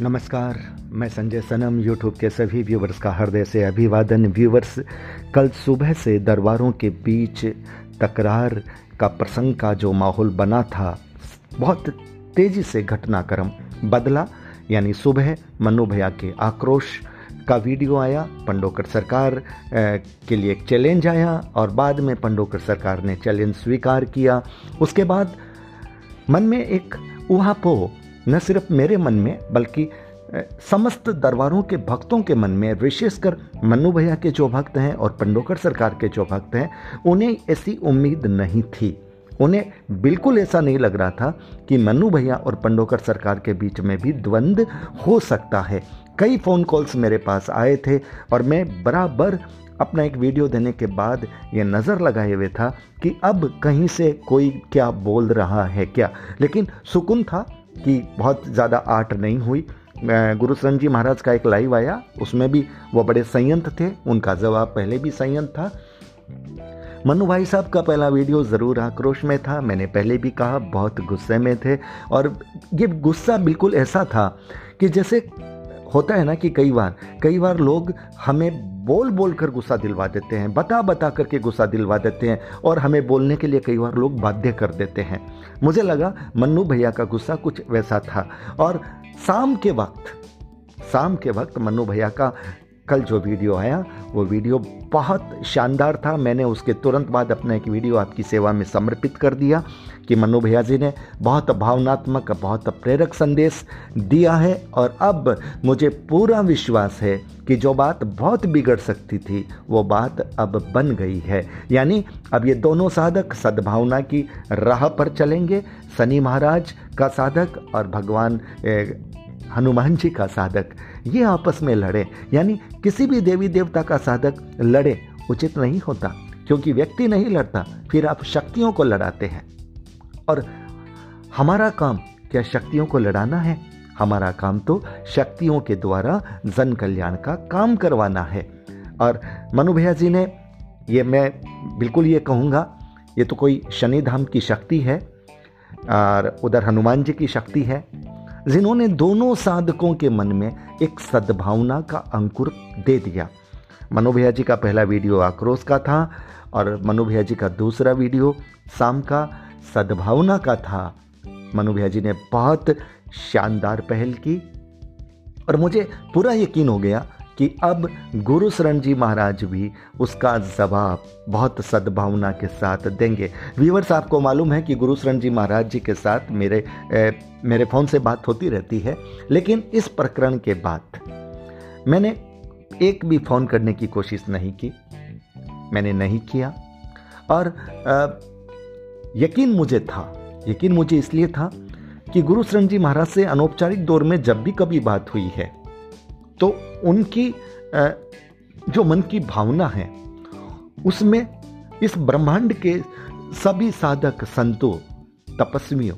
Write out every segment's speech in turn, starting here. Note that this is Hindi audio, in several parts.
नमस्कार, मैं संजय सनम यूट्यूब के सभी व्यूवर्स का हृदय से अभिवादन। व्यूवर्स कल सुबह से दरबारों के बीच तकरार का प्रसंग का जो माहौल बना था, बहुत तेज़ी से घटनाक्रम बदला। यानी सुबह मनु भैया के आक्रोश का वीडियो आया, पंडोकर सरकार के लिए एक चैलेंज आया और बाद में पंडोकर सरकार ने चैलेंज स्वीकार किया। उसके बाद मन में एक उहापोह न सिर्फ़ मेरे मन में, बल्कि समस्त दरबारों के भक्तों के मन में, विशेषकर मन्नू भैया के जो भक्त हैं और पंडोकर सरकार के जो भक्त हैं, उन्हें ऐसी उम्मीद नहीं थी। उन्हें बिल्कुल ऐसा नहीं लग रहा था कि मन्नू भैया और पंडोकर सरकार के बीच में भी द्वंद्व हो सकता है। कई फ़ोन कॉल्स मेरे पास आए थे और मैं बराबर अपना एक वीडियो देने के बाद ये नज़र लगाए हुए था कि अब कहीं से कोई क्या बोल रहा है क्या। लेकिन सुकून था कि बहुत ज़्यादा आर्ट नहीं हुई। गुरु जी महाराज का एक लाइव आया, उसमें भी वो बड़े संयंत थे, उनका जवाब पहले भी संयंत था। मनु भाई साहब का पहला वीडियो ज़रूर आक्रोश में था, मैंने पहले भी कहा, बहुत गुस्से में थे। और ये गुस्सा बिल्कुल ऐसा था कि जैसे होता है ना कि कई बार कई बार लोग हमें बोल बोल कर गुस्सा दिलवा देते हैं, बता बता करके गुस्सा दिलवा देते हैं और हमें बोलने के लिए कई बार लोग बाध्य कर देते हैं। मुझे लगा मन्नू भैया का गुस्सा कुछ वैसा था और शाम के वक्त, शाम के वक्त मन्नू भैया का कल जो वीडियो आया, वो वीडियो बहुत शानदार था। मैंने उसके तुरंत बाद अपना एक वीडियो आपकी सेवा में समर्पित कर दिया कि मनु भैया जी ने बहुत भावनात्मक, बहुत प्रेरक संदेश दिया है और अब मुझे पूरा विश्वास है कि जो बात बहुत बिगड़ सकती थी, वो बात अब बन गई है। यानी अब ये दोनों साधक सद्भावना की राह पर चलेंगे। शनि महाराज का साधक और भगवान हनुमान जी का साधक। ये आपस में लड़े, यानी किसी भी देवी देवता का साधक लड़े, उचित नहीं होता। क्योंकि व्यक्ति नहीं लड़ता, फिर आप शक्तियों को लड़ाते हैं। और हमारा काम, क्या शक्तियों को लड़ाना है? हमारा काम तो शक्तियों के द्वारा जन कल्याण का काम करवाना है। और मनु भैया जी ने, ये मैं बिल्कुल ये कहूँगा, ये तो कोई शनिधाम की शक्ति है, और उधर हनुमान जी की शक्ति है। जिन्होंने दोनों साधकों के मन में एक सद्भावना का अंकुर दे दिया। मनु भैया जी का पहला वीडियो आक्रोश का था और मनु भैया जी का दूसरा वीडियो शाम का सद्भावना का था। मनु भैया जी ने बहुत शानदार पहल की और मुझे पूरा यकीन हो गया कि अब गुरु शरण जी महाराज भी उसका जवाब बहुत सद्भावना के साथ देंगे। व्यूवर्स आपको मालूम है कि गुरु शरण जी महाराज जी के साथ मेरे ए, मेरे फ़ोन से बात होती रहती है लेकिन इस प्रकरण के बाद मैंने एक भी फ़ोन करने की कोशिश नहीं की। मैंने नहीं किया। और आ, यकीन मुझे था यकीन मुझे इसलिए था कि गुरु शरण जी महाराज से अनौपचारिक दौर में जब भी कभी बात हुई है तो उनकी जो मन की भावना है, उसमें इस ब्रह्मांड के सभी साधक संतों, तपस्वियों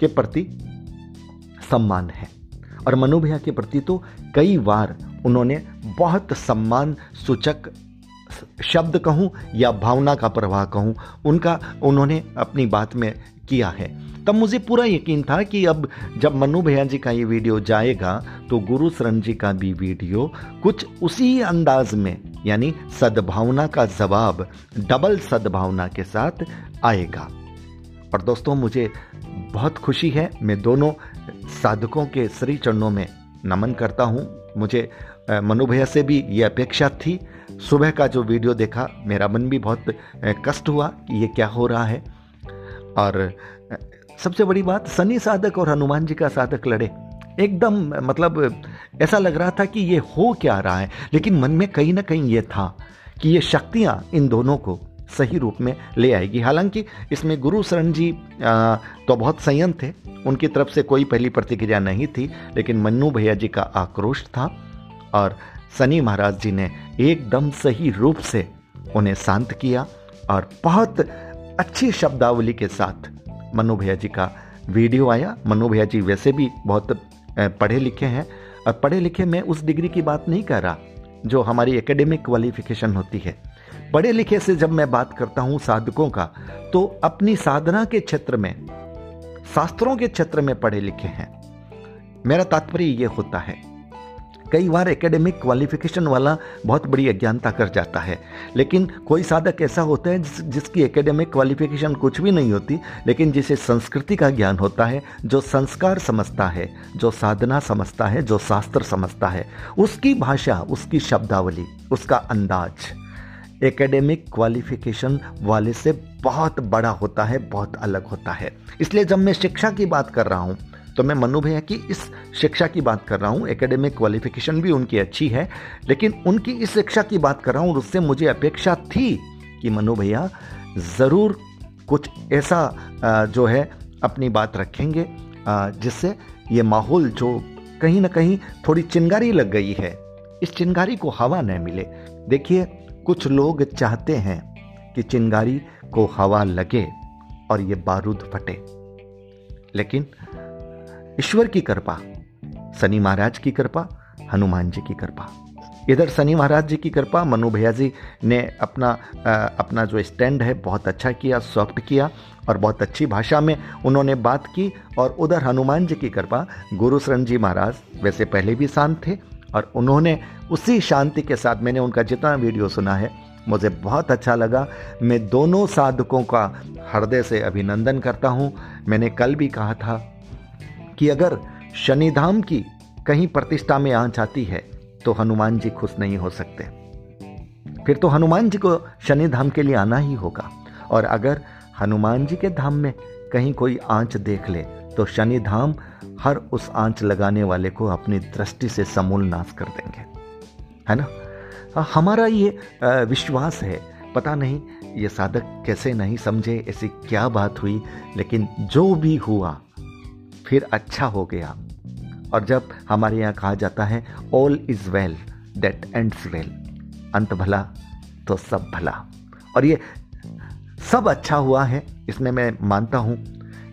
के प्रति सम्मान है। और मनु भैया के प्रति तो कई बार उन्होंने बहुत सम्मान सूचक शब्द कहूँ या भावना का प्रवाह कहूँ, उनका उन्होंने अपनी बात में किया है। तब मुझे पूरा यकीन था कि अब जब मनु भैया जी का ये वीडियो जाएगा तो गुरु शरण जी का भी वीडियो कुछ उसी अंदाज में, यानी सद्भावना का जवाब, डबल सद्भावना के साथ आएगा। और दोस्तों, मुझे बहुत खुशी है, मैं दोनों साधकों के श्री चरणों में नमन करता हूँ। मुझे मनु भैया से भी ये अपेक्षा थी। सुबह का जो वीडियो देखा, मेरा मन भी बहुत कष्ट हुआ कि ये क्या हो रहा है। और सबसे बड़ी बात, सनी साधक और हनुमान जी का साधक लड़े। एकदम मतलब ऐसा लग रहा था कि ये हो क्या रहा है, लेकिन मन में कहीं ना कहीं ये था कि ये शक्तियाँ इन दोनों को सही रूप में ले आएगी। हालाँकि इसमें गुरु शरण जी तो बहुत संयम थे, उनकी तरफ़ से कोई पहली प्रतिक्रिया नहीं थी, लेकिन मन्नू भैया जी का आक्रोश था और सनी महाराज जी ने एकदम सही रूप से उन्हें शांत किया और बहुत अच्छी शब्दावली के साथ मनु भैया जी का वीडियो आया। मनु भैया जी वैसे भी बहुत पढ़े लिखे हैं। और पढ़े लिखे में उस डिग्री की बात नहीं कर रहा, जो हमारी एकेडमिक क्वालिफिकेशन होती है। पढ़े लिखे से जब मैं बात करता हूँ साधकों का तो अपनी साधना के क्षेत्र में, शास्त्रों के क्षेत्र में पढ़े लिखे हैं। मेरा तात्पर्य ये होता है कई बार एकेडमिक क्वालिफिकेशन वाला बहुत बड़ी अज्ञानता कर जाता है। लेकिन कोई साधक ऐसा होता है जिस, जिसकी एकेडमिक क्वालिफिकेशन कुछ भी नहीं होती लेकिन जिसे संस्कृति का ज्ञान होता है जो संस्कार समझता है जो साधना समझता है जो शास्त्र समझता है उसकी भाषा उसकी शब्दावली उसका अंदाज एकेडमिक क्वालिफिकेशन वाले से बहुत बड़ा होता है बहुत अलग होता है। इसलिए जब मैं शिक्षा की बात कर रहा हूँ तो मैं मनु भैया की इस शिक्षा की बात कर रहा हूँ। एकेडमिक क्वालिफिकेशन भी उनकी अच्छी है, लेकिन उनकी इस शिक्षा की बात कर रहा हूँ, उससे मुझे अपेक्षा थी कि मनु भैया ज़रूर कुछ ऐसा जो है, अपनी बात रखेंगे जिससे ये माहौल जो कहीं ना कहीं थोड़ी चिंगारी लग गई है, इस चिंगारी को हवा न मिले। देखिए, कुछ लोग चाहते हैं कि चिंगारी को हवा लगे और ये बारूद फटे, लेकिन ईश्वर की कृपा शनि महाराज की कृपा हनुमान जी की कृपा। इधर शनि महाराज जी की कृपा मनु भैया जी ने अपना आ, अपना जो स्टैंड है बहुत अच्छा किया सॉफ्ट किया और बहुत अच्छी भाषा में उन्होंने बात की और उधर हनुमान जी की कृपा गुरु शरण जी महाराज वैसे पहले भी शांत थे और उन्होंने उसी शांति के साथ मैंने उनका जितना वीडियो सुना है मुझे बहुत अच्छा लगा। मैं दोनों साधकों का हृदय से अभिनंदन करता हूँ। मैंने कल भी कहा था कि अगर शनिधाम की कहीं प्रतिष्ठा में आँच आती है तो हनुमान जी खुश नहीं हो सकते। फिर तो हनुमान जी को शनिधाम के लिए आना ही होगा। और अगर हनुमान जी के धाम में कहीं कोई आँच देख ले तो शनिधाम हर उस आँच लगाने वाले को अपनी दृष्टि से समूल नाश कर देंगे। है ना? हमारा ये विश्वास है। पता नहीं, ये साधक कैसे नहीं समझे ऐसी क्या बात हुई, लेकिन जो भी हुआ फिर अच्छा हो गया। और जब हमारे यहाँ कहा जाता है all is well that ends well अंत भला तो सब भला। और ये सब अच्छा हुआ है, इसमें मैं मानता हूँ,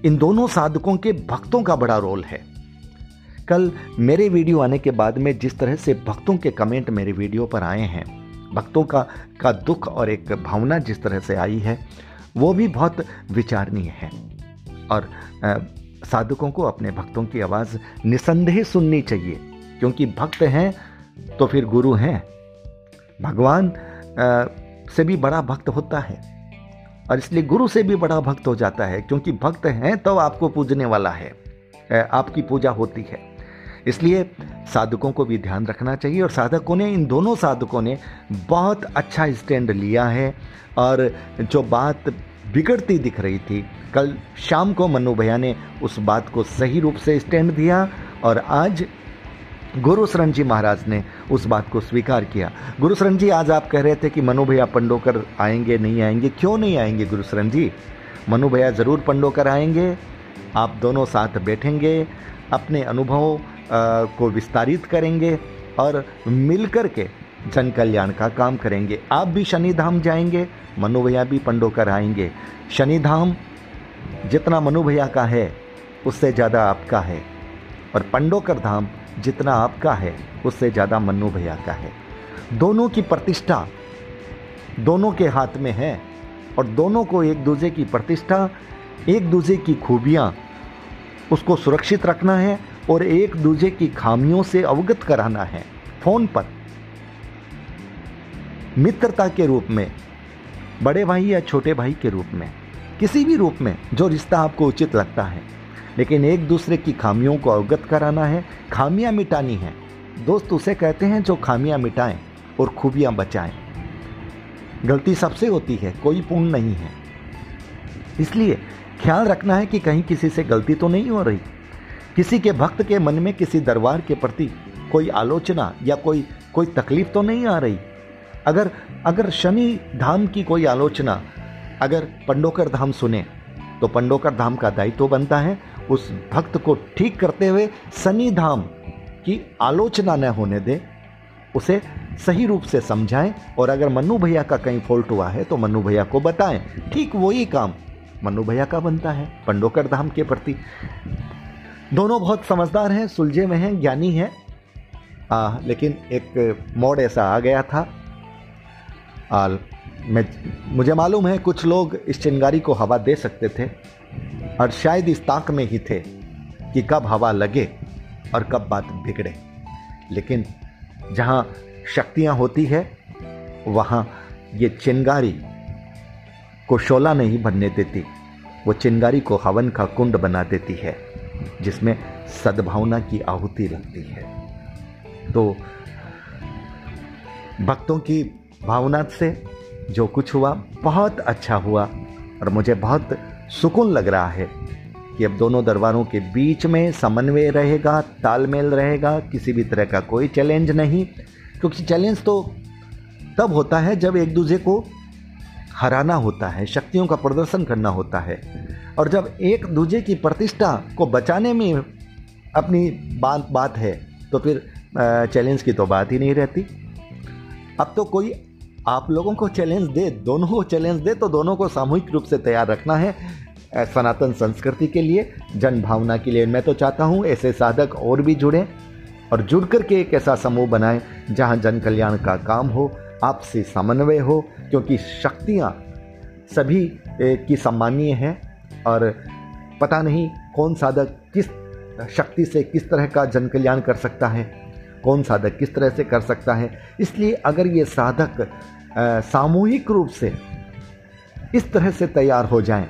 इन दोनों साधकों के भक्तों का बड़ा रोल है। कल मेरे वीडियो आने के बाद में जिस तरह से भक्तों के कमेंट मेरे वीडियो पर आए हैं, भक्तों का का दुख और एक भावना जिस तरह से आई है, वो भी बहुत विचारणीय है। और साधकों को अपने भक्तों की आवाज़ निसंदेह सुननी चाहिए। क्योंकि भक्त हैं तो फिर गुरु हैं। भगवान से भी बड़ा भक्त होता है। और इसलिए गुरु से भी बड़ा भक्त हो जाता है। क्योंकि भक्त हैं तो आपको पूजने वाला है। आपकी पूजा होती है। इसलिए साधकों को भी ध्यान रखना चाहिए। और साधकों ने, इन दोनों साधकों ने बहुत अच्छा स्टैंड लिया है। और जो बात बिगड़ती दिख रही थी। कल शाम को मनु भैया ने उस बात को सही रूप से स्टैंड दिया और आज गुरु शरण जी महाराज ने उस बात को स्वीकार किया। गुरु शरण जी, आज आप कह रहे थे कि मनु भैया पंडोकर आएँगे, नहीं आएँगे? क्यों नहीं आएँगे गुरु शरण जी? मनु भैया ज़रूर पंडोकर आएँगे। आप दोनों साथ बैठेंगे, अपने अनुभव को विस्तारित करेंगे और मिलकर के जन कल्याण का काम करेंगे। आप भी शनिधाम जाएँगे, मनु भैया भी पंडो पंडोकर आएँगे। शनिधाम जितना मनु भैया का है, उससे ज़्यादा आपका है। और पंडोकर धाम जितना आपका है, उससे ज़्यादा मनु भैया का है। दोनों की प्रतिष्ठा दोनों के हाथ में है और दोनों को एक दूसरे की प्रतिष्ठा, एक दूसरे की खूबियाँ, उसको सुरक्षित रखना है और एक दूसरे की खामियों से अवगत कराना है। फ़ोन पर मित्रता के रूप में, बड़े भाई या छोटे भाई के रूप में, किसी भी रूप में जो रिश्ता आपको उचित लगता है। लेकिन एक दूसरे की खामियों को अवगत कराना है, खामियाँ मिटानी है। दोस्त उसे कहते हैं जो खामियाँ मिटाएँ और खूबियाँ बचाएँ। गलती सबसे होती है, कोई पूर्ण नहीं है। इसलिए ख्याल रखना है कि कहीं किसी से गलती तो नहीं हो रही। किसी के भक्त के मन में, किसी दरबार के प्रति कोई आलोचना या कोई कोई तकलीफ़ तो नहीं आ रही। अगर अगर शनि धाम की कोई आलोचना, अगर पंडोकर धाम सुने तो पंडोकर धाम का दायित्व तो बनता है उस भक्त को ठीक करते हुए शनि धाम की आलोचना न होने दे, उसे सही रूप से समझाएँ, और अगर मन्नू भैया का कहीं फॉल्ट हुआ है तो मन्नू भैया को बताएँ। ठीक वही काम मन्नू भैया का बनता है, पंडोकर धाम के प्रति। दोनों बहुत समझदार हैं, सुलझे में हैं, ज्ञानी हैं। लेकिन एक मोड़ ऐसा आ गया था आल, मैं, मुझे मालूम है कुछ लोग इस चिंगारी को हवा दे सकते थे और शायद इस ताक में ही थे कि कब हवा लगे और कब बात बिगड़े। लेकिन जहाँ शक्तियाँ होती है, वहाँ ये चिंगारी को शोला नहीं बनने देती। वो चिंगारी को हवन का कुंड बना देती है, जिसमें सद्भावना की आहुति लगती है। तो भक्तों की भावना से जो कुछ हुआ, बहुत अच्छा हुआ और मुझे बहुत सुकून लग रहा है कि अब दोनों दरबारों के बीच में समन्वय रहेगा, तालमेल रहेगा, किसी भी तरह का कोई चैलेंज नहीं। क्योंकि चैलेंज तो तब होता है जब एक दूसरे को हराना होता है, शक्तियों का प्रदर्शन करना होता है। और जब एक दूसरे की प्रतिष्ठा को बचाने में अपनी बात बात है तो फिर चैलेंज की तो बात ही नहीं रहती। अब तो कोई आप लोगों को चैलेंज दे, दोनों को चैलेंज दे तो दोनों को सामूहिक रूप से तैयार रखना है सनातन संस्कृति के लिए, जन भावना के लिए। मैं तो चाहता हूँ ऐसे साधक और भी जुड़ें और जुड़ करके एक ऐसा समूह बनाएँ, जहाँ जन कल्याण का काम हो, आपसी समन्वय हो, क्योंकि शक्तियाँ सभी की सम्मानीय हैं और पता नहीं कौन साधक किस शक्ति से किस तरह का जन कल्याण कर सकता है। कौन साधक किस तरह से कर सकता है। इसलिए अगर ये साधक सामूहिक रूप से इस तरह से तैयार हो जाएँ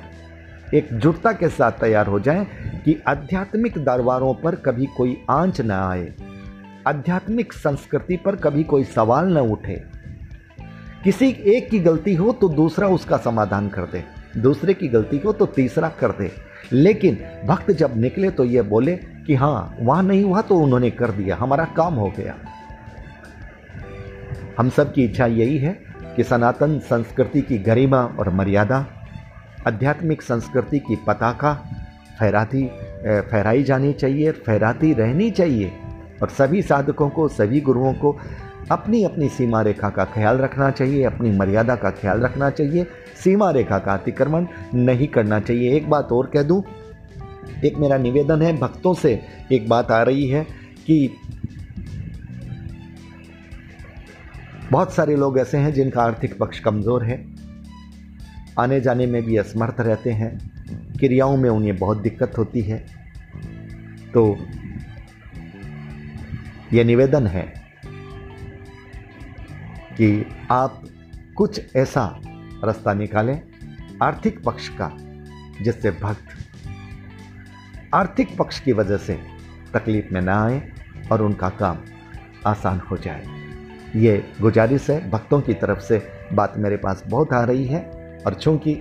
एकजुटता के साथ तैयार हो जाएँ कि आध्यात्मिक दरबारों पर कभी कोई आँच न आए, आध्यात्मिक संस्कृति पर कभी कोई सवाल न उठे। किसी एक की गलती हो तो दूसरा उसका समाधान कर दे, दूसरे की गलती हो तो तीसरा कर दे। लेकिन भक्त जब निकले तो ये बोले कि हाँ वहाँ नहीं हुआ तो उन्होंने कर दिया, हमारा काम हो गया। हम सब की इच्छा यही है कि सनातन संस्कृति की गरिमा और मर्यादा, आध्यात्मिक संस्कृति की पताका फहराती फहराई जानी चाहिए, फहराती रहनी चाहिए और सभी साधकों को, सभी गुरुओं को अपनी अपनी सीमा रेखा का ख्याल रखना चाहिए, अपनी मर्यादा का ख्याल रखना चाहिए, सीमा रेखा का अतिक्रमण नहीं करना चाहिए। एक बात और कह दूँ एक मेरा निवेदन है, भक्तों से एक बात आ रही है कि बहुत सारे लोग ऐसे हैं जिनका आर्थिक पक्ष कमज़ोर है। आने जाने में भी असमर्थ रहते हैं। क्रियाओं में उन्हें बहुत दिक्कत होती है। तो यह निवेदन है कि आप कुछ ऐसा रास्ता निकालें आर्थिक पक्ष का, जिससे भक्त आर्थिक पक्ष की वजह से तकलीफ़ में ना आए और उनका काम आसान हो जाए। ये गुजारिश है, भक्तों की तरफ़ से बात मेरे पास बहुत आ रही है और चूँकि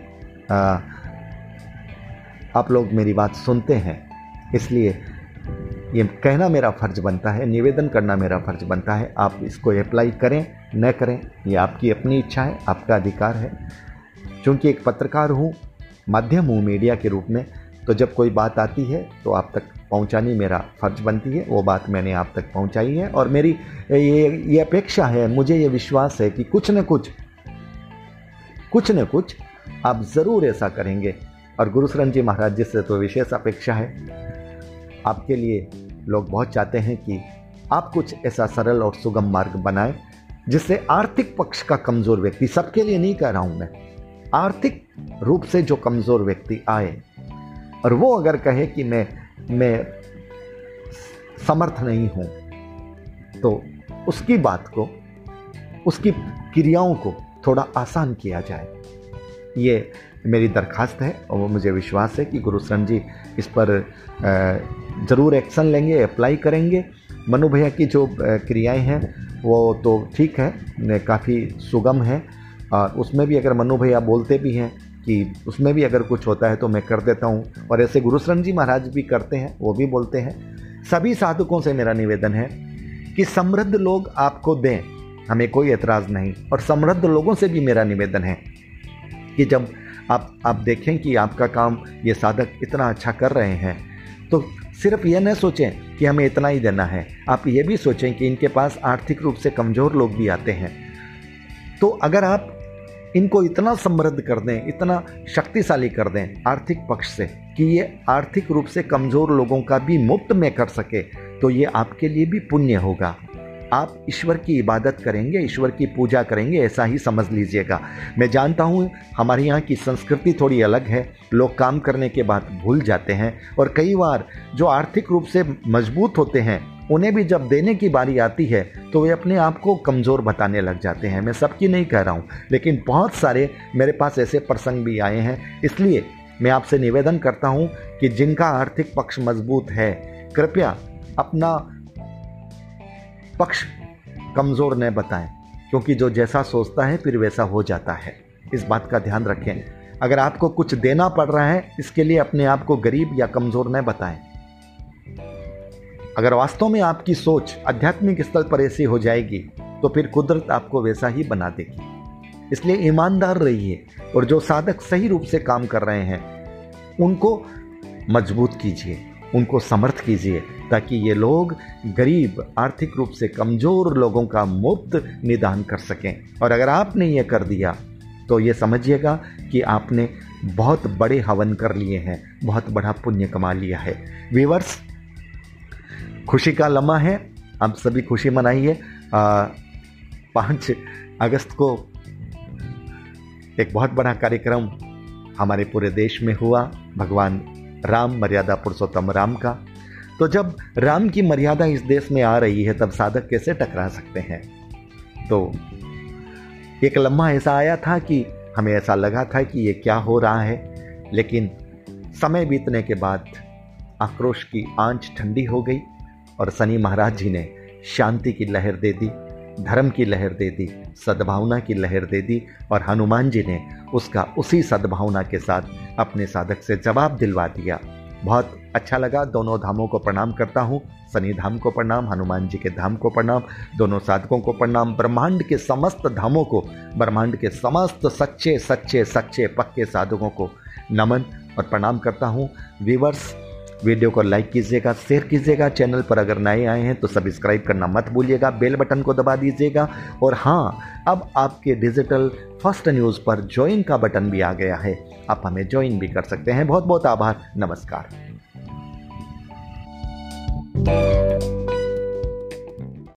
आप लोग मेरी बात सुनते हैं, इसलिए ये कहना मेरा फ़र्ज़ बनता है, निवेदन करना मेरा फ़र्ज़ बनता है, आप इसको अप्लाई करें, न करें, ये आपकी अपनी इच्छा है, आपका अधिकार है। क्योंकि एक पत्रकार हूँ, माध्यम हूँ मीडिया के रूप में तो जब कोई बात आती है तो आप तक पहुंचानी मेरा फ़र्ज़ बनती है। वो बात मैंने आप तक पहुंचाई है और मेरी ये ये अपेक्षा है, मुझे ये विश्वास है कि कुछ न कुछ कुछ न कुछ आप ज़रूर ऐसा करेंगे। और गुरुशरण जी महाराज जी से तो विशेष अपेक्षा है। आपके लिए लोग बहुत चाहते हैं कि आप कुछ ऐसा सरल और सुगम मार्ग बनाएँ, जिससे आर्थिक पक्ष का कमज़ोर व्यक्ति, सबके लिए नहीं कह रहा हूँ मैं, आर्थिक रूप से जो कमज़ोर व्यक्ति आए और वो अगर कहे कि मैं मैं समर्थ नहीं हूँ तो उसकी बात को, उसकी क्रियाओं को थोड़ा आसान किया जाए। ये मेरी दरखास्त है और मुझे विश्वास है कि गुरुशरण जी इस पर ज़रूर एक्शन लेंगे अप्लाई करेंगे। मनु भैया की जो क्रियाएँ हैं, वो तो ठीक है, काफ़ी सुगम है। और उसमें भी अगर मनु भैया बोलते भी हैं कि उसमें भी अगर कुछ होता है तो मैं कर देता हूँ। और ऐसे गुरुशरण जी महाराज भी करते हैं, वो भी बोलते हैं, सभी साधकों से मेरा निवेदन है कि समृद्ध लोग आपको दें, हमें कोई एतराज़ नहीं। और समृद्ध लोगों से भी मेरा निवेदन है कि जब आप आप देखें कि आपका काम, ये साधक इतना अच्छा कर रहे हैं तो सिर्फ़ ये न सोचें कि हमें इतना ही देना है। आप ये भी सोचें कि इनके पास आर्थिक रूप से कमज़ोर लोग भी आते हैं। तो अगर आप इनको इतना समृद्ध कर दें, इतना शक्तिशाली कर दें आर्थिक पक्ष से कि ये आर्थिक रूप से कमज़ोर लोगों का भी मुफ़्त में कर सके तो ये आपके लिए भी पुण्य होगा। आप ईश्वर की इबादत करेंगे, ईश्वर की पूजा करेंगे, ऐसा ही समझ लीजिएगा। मैं जानता हूँ, हमारे यहाँ की संस्कृति थोड़ी अलग है, लोग काम करने के बाद भूल जाते हैं, और कई बार जो आर्थिक रूप से मज़बूत होते हैं उन्हें भी जब देने की बारी आती है तो वे अपने आप को कमज़ोर बताने लग जाते हैं। मैं सबकी नहीं कह रहा हूँ, लेकिन बहुत सारे मेरे पास ऐसे प्रसंग भी आए हैं। इसलिए मैं आपसे निवेदन करता हूँ कि जिनका आर्थिक पक्ष मज़बूत है, कृपया अपना पक्ष कमज़ोर न बताएँ, क्योंकि जो जैसा सोचता है, फिर वैसा हो जाता है। इस बात का ध्यान रखें। अगर आपको कुछ देना पड़ रहा है, इसके लिए अपने आप को गरीब या कमज़ोर न बताएँ। अगर वास्तव में आपकी सोच आध्यात्मिक स्तर पर ऐसी हो जाएगी तो फिर कुदरत आपको वैसा ही बना देगी। इसलिए ईमानदार रहिए और जो साधक सही रूप से काम कर रहे हैं, उनको मज़बूत कीजिए, उनको समर्थ कीजिए, ताकि ये लोग गरीब, आर्थिक रूप से कमज़ोर लोगों का मुफ़्त निदान कर सकें। और अगर आपने ये कर दिया तो ये समझिएगा कि आपने बहुत बड़े हवन कर लिए हैं, बहुत बड़ा पुण्य कमा लिया है। वीवर्स खुशी का लम्हा है। आप सभी खुशी मनाइए। पाँच अगस्त को एक बहुत बड़ा कार्यक्रम हमारे पूरे देश में हुआ, भगवान राम मर्यादा पुरुषोत्तम राम का। तो जब राम की मर्यादा इस देश में आ रही है, तब साधक कैसे टकरा सकते हैं? तो एक लम्हा ऐसा आया था कि हमें ऐसा लगा था कि ये क्या हो रहा है, लेकिन समय बीतने के बाद आक्रोश की आँच ठंडी हो गई। और शनि महाराज जी ने शांति की लहर दे दी, धर्म की लहर दे दी, सद्भावना की लहर दे दी और हनुमान जी ने उसका उसी सद्भावना के साथ अपने साधक से जवाब दिलवा दिया। बहुत अच्छा लगा दोनों धामों को प्रणाम करता हूँ। शनि धाम को प्रणाम, हनुमान जी के धाम को प्रणाम, दोनों साधकों को प्रणाम, ब्रह्मांड के समस्त धामों को, ब्रह्मांड के समस्त सच्चे सच्चे सच्चे पक्के साधकों को नमन और प्रणाम करता हूँ। वीवर्स वीडियो को लाइक कीजिएगा, शेयर कीजिएगा, चैनल पर अगर नए आए हैं तो सब्सक्राइब करना मत भूलिएगा, बेल बटन को दबा दीजिएगा। और हाँ अब आपके डिजिटल फ़र्स्ट न्यूज़ पर ज्वाइन का बटन भी आ गया है। आप हमें ज्वाइन भी कर सकते हैं। बहुत बहुत आभार, नमस्कार।